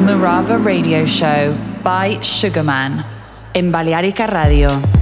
Murava radio Show by Sugarman in Balearica Radio.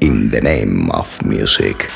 in the name of music.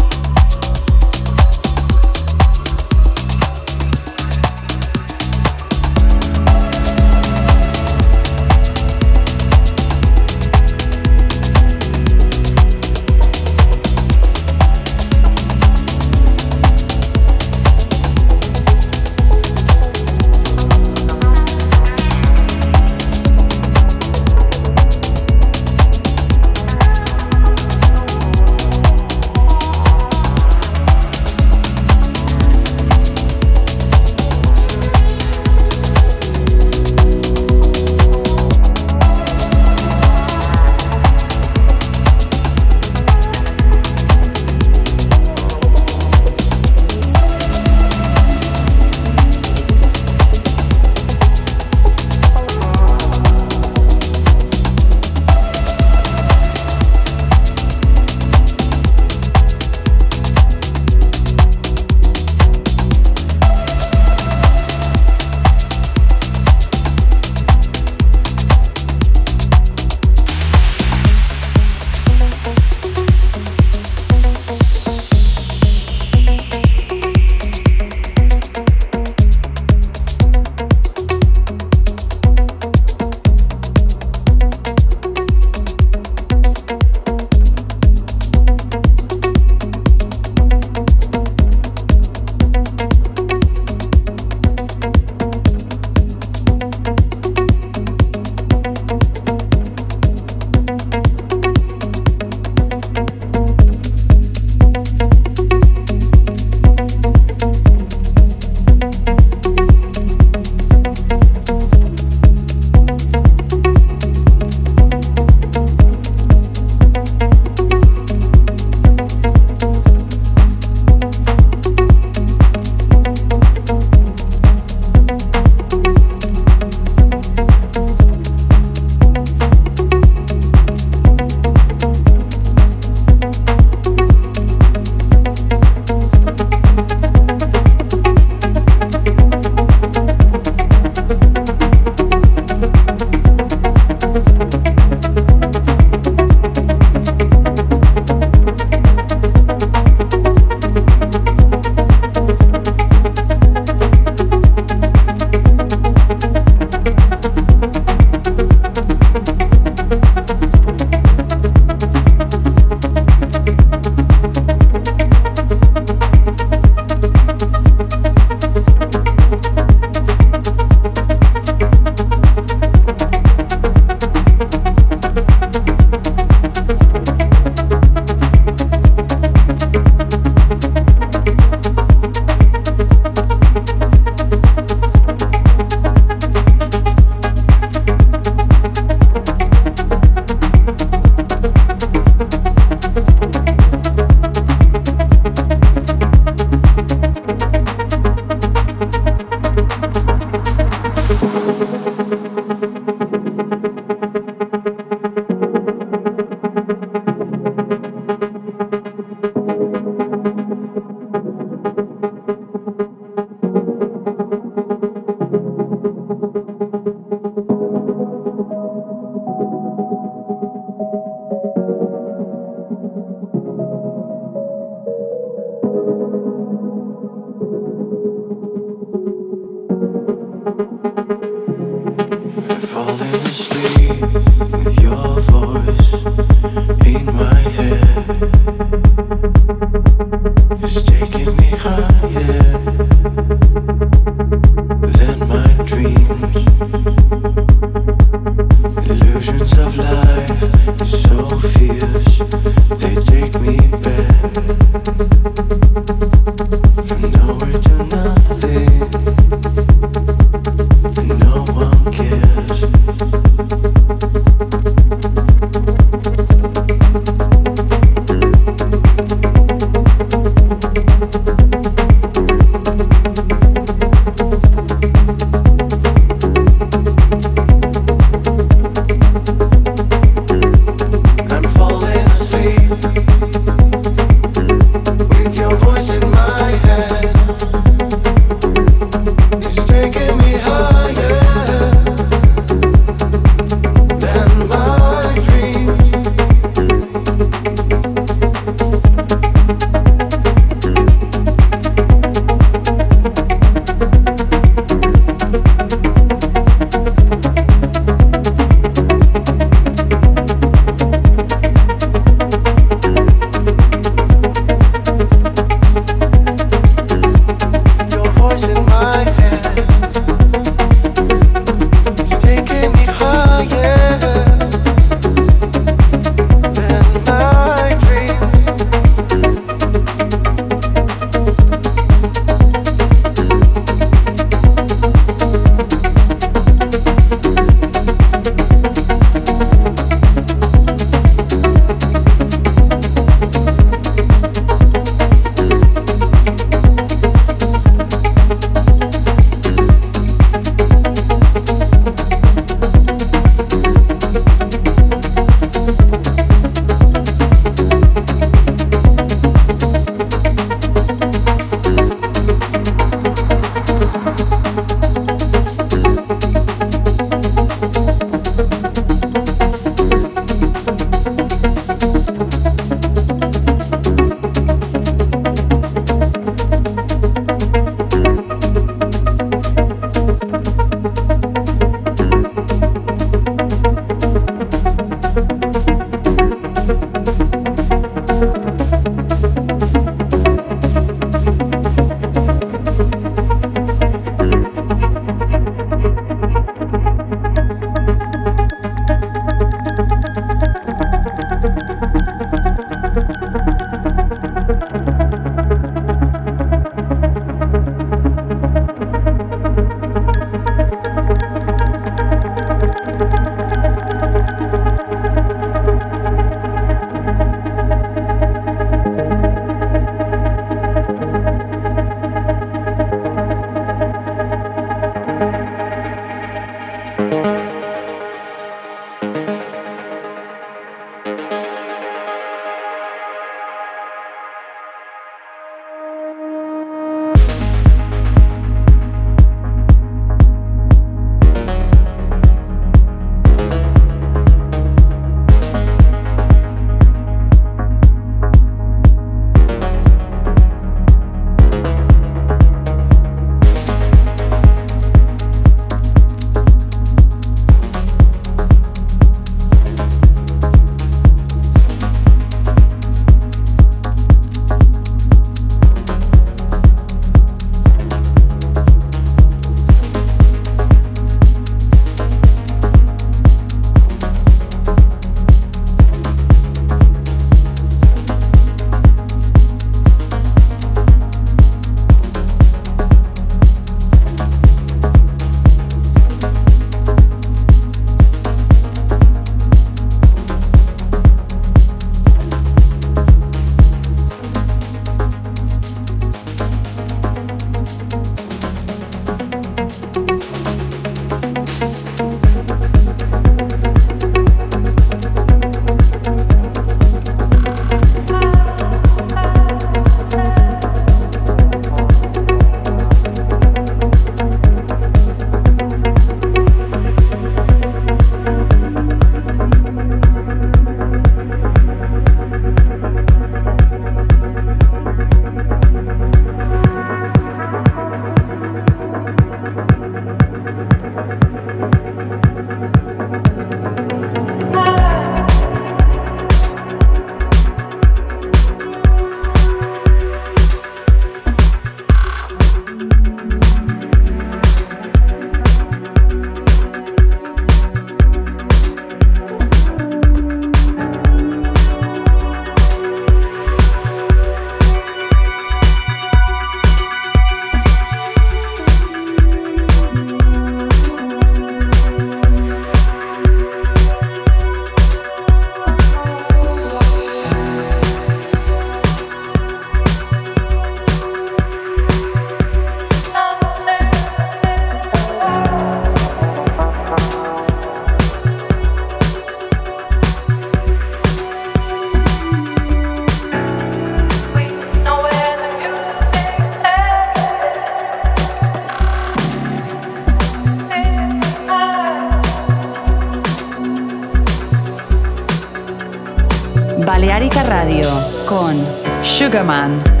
Balearica Radio con Sugarman.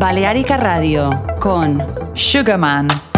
Balearica Radio con Sugarman.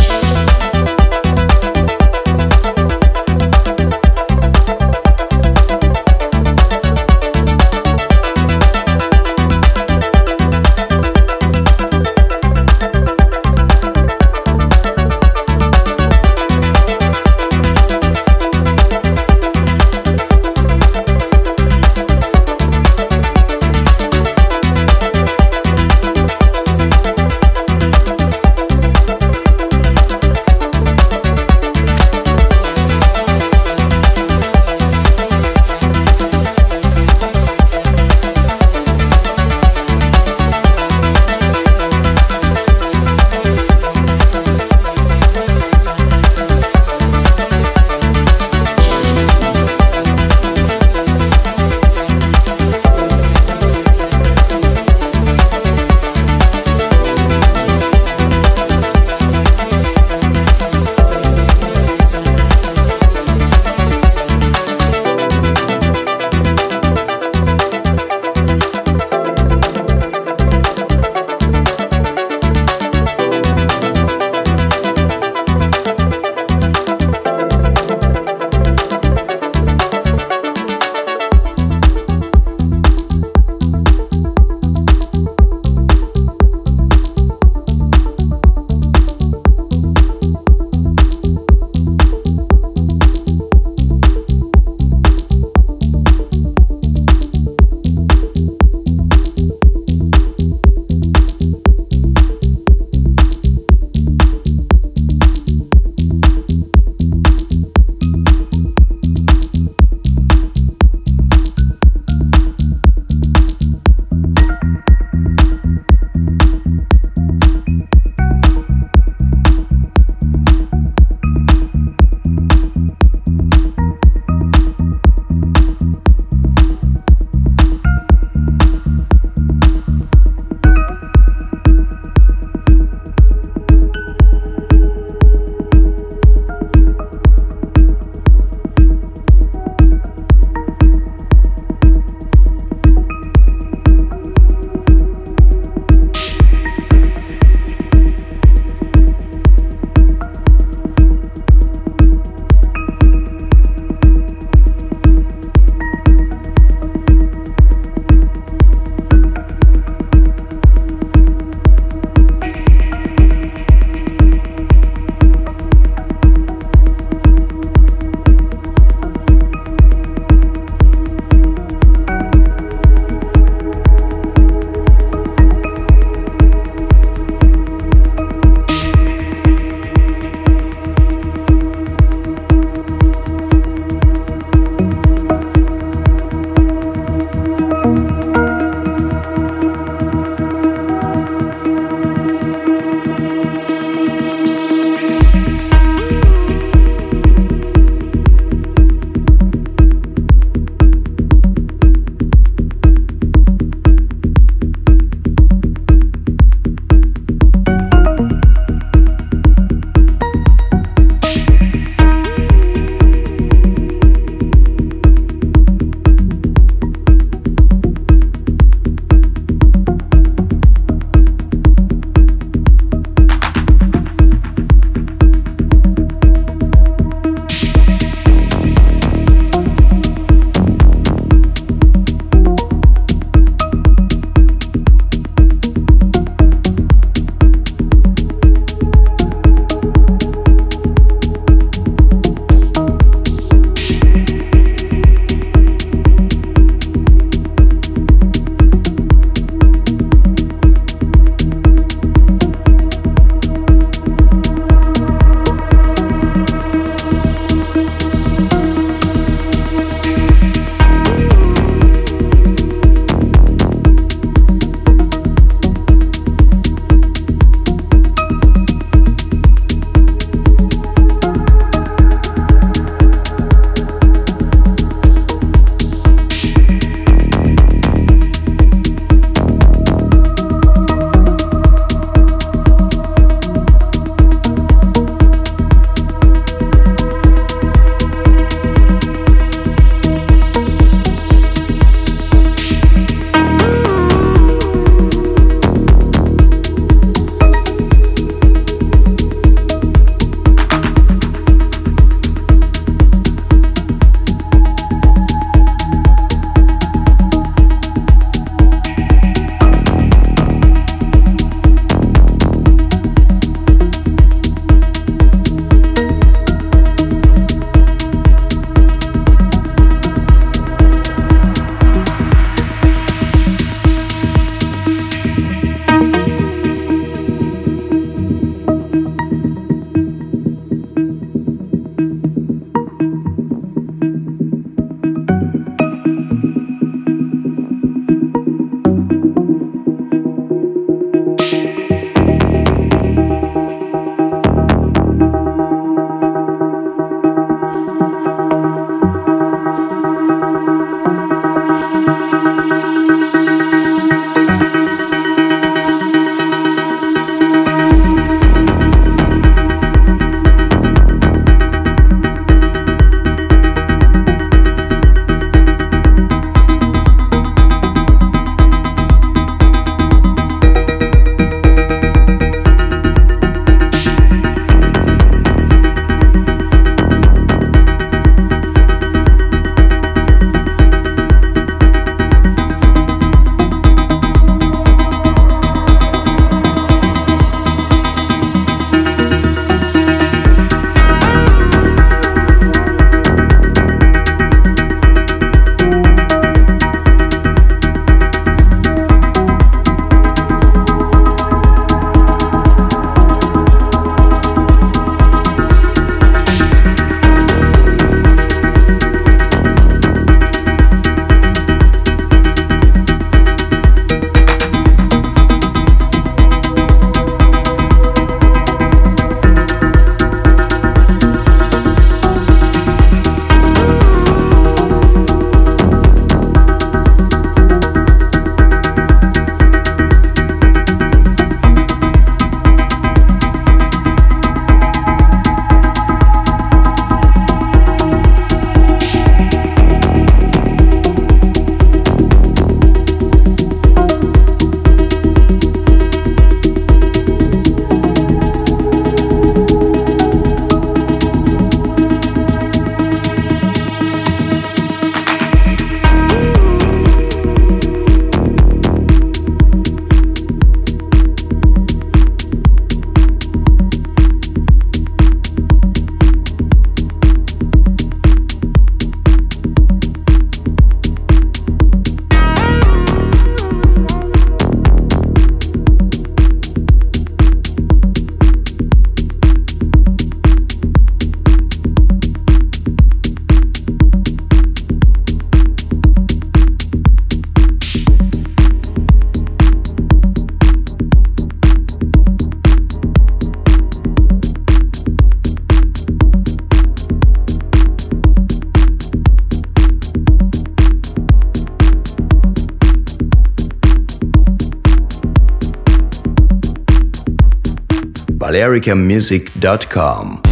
balearicamusic.com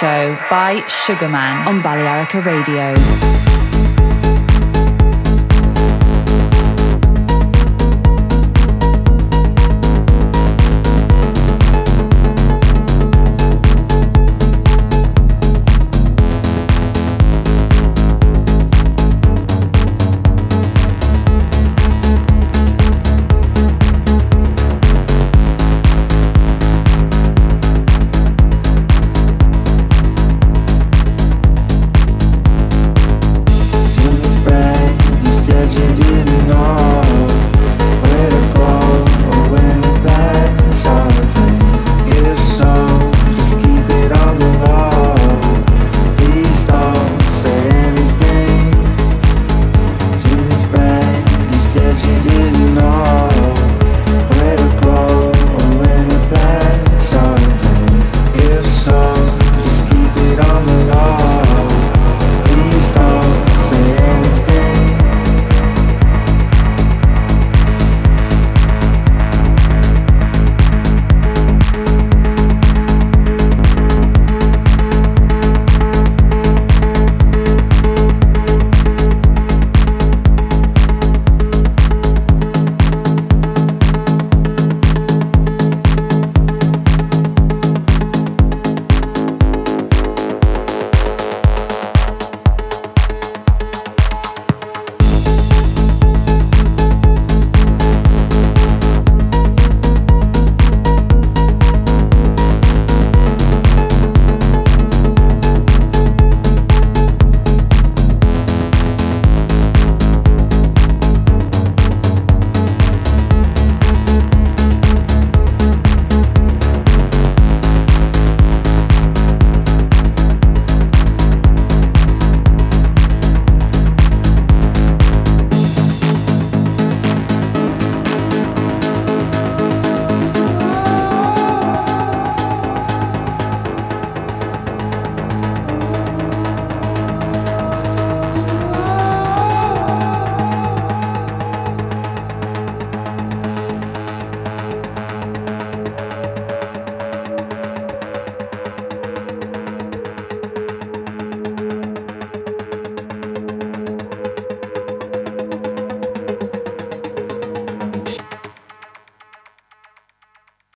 Show by Sugarman on Balearica Radio.